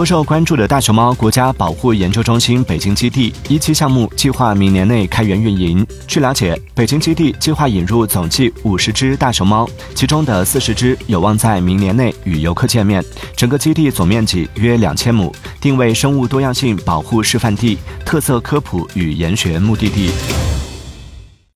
颇受关注的大熊猫国家保护研究中心北京基地一期项目计划明年内开园运营据了解北京基地计划引入总计五十只大熊猫其中的四十只有望在明年内与游客见面。整个基地总面积约两千亩定位生物多样性保护示范地特色科普与研学目的地。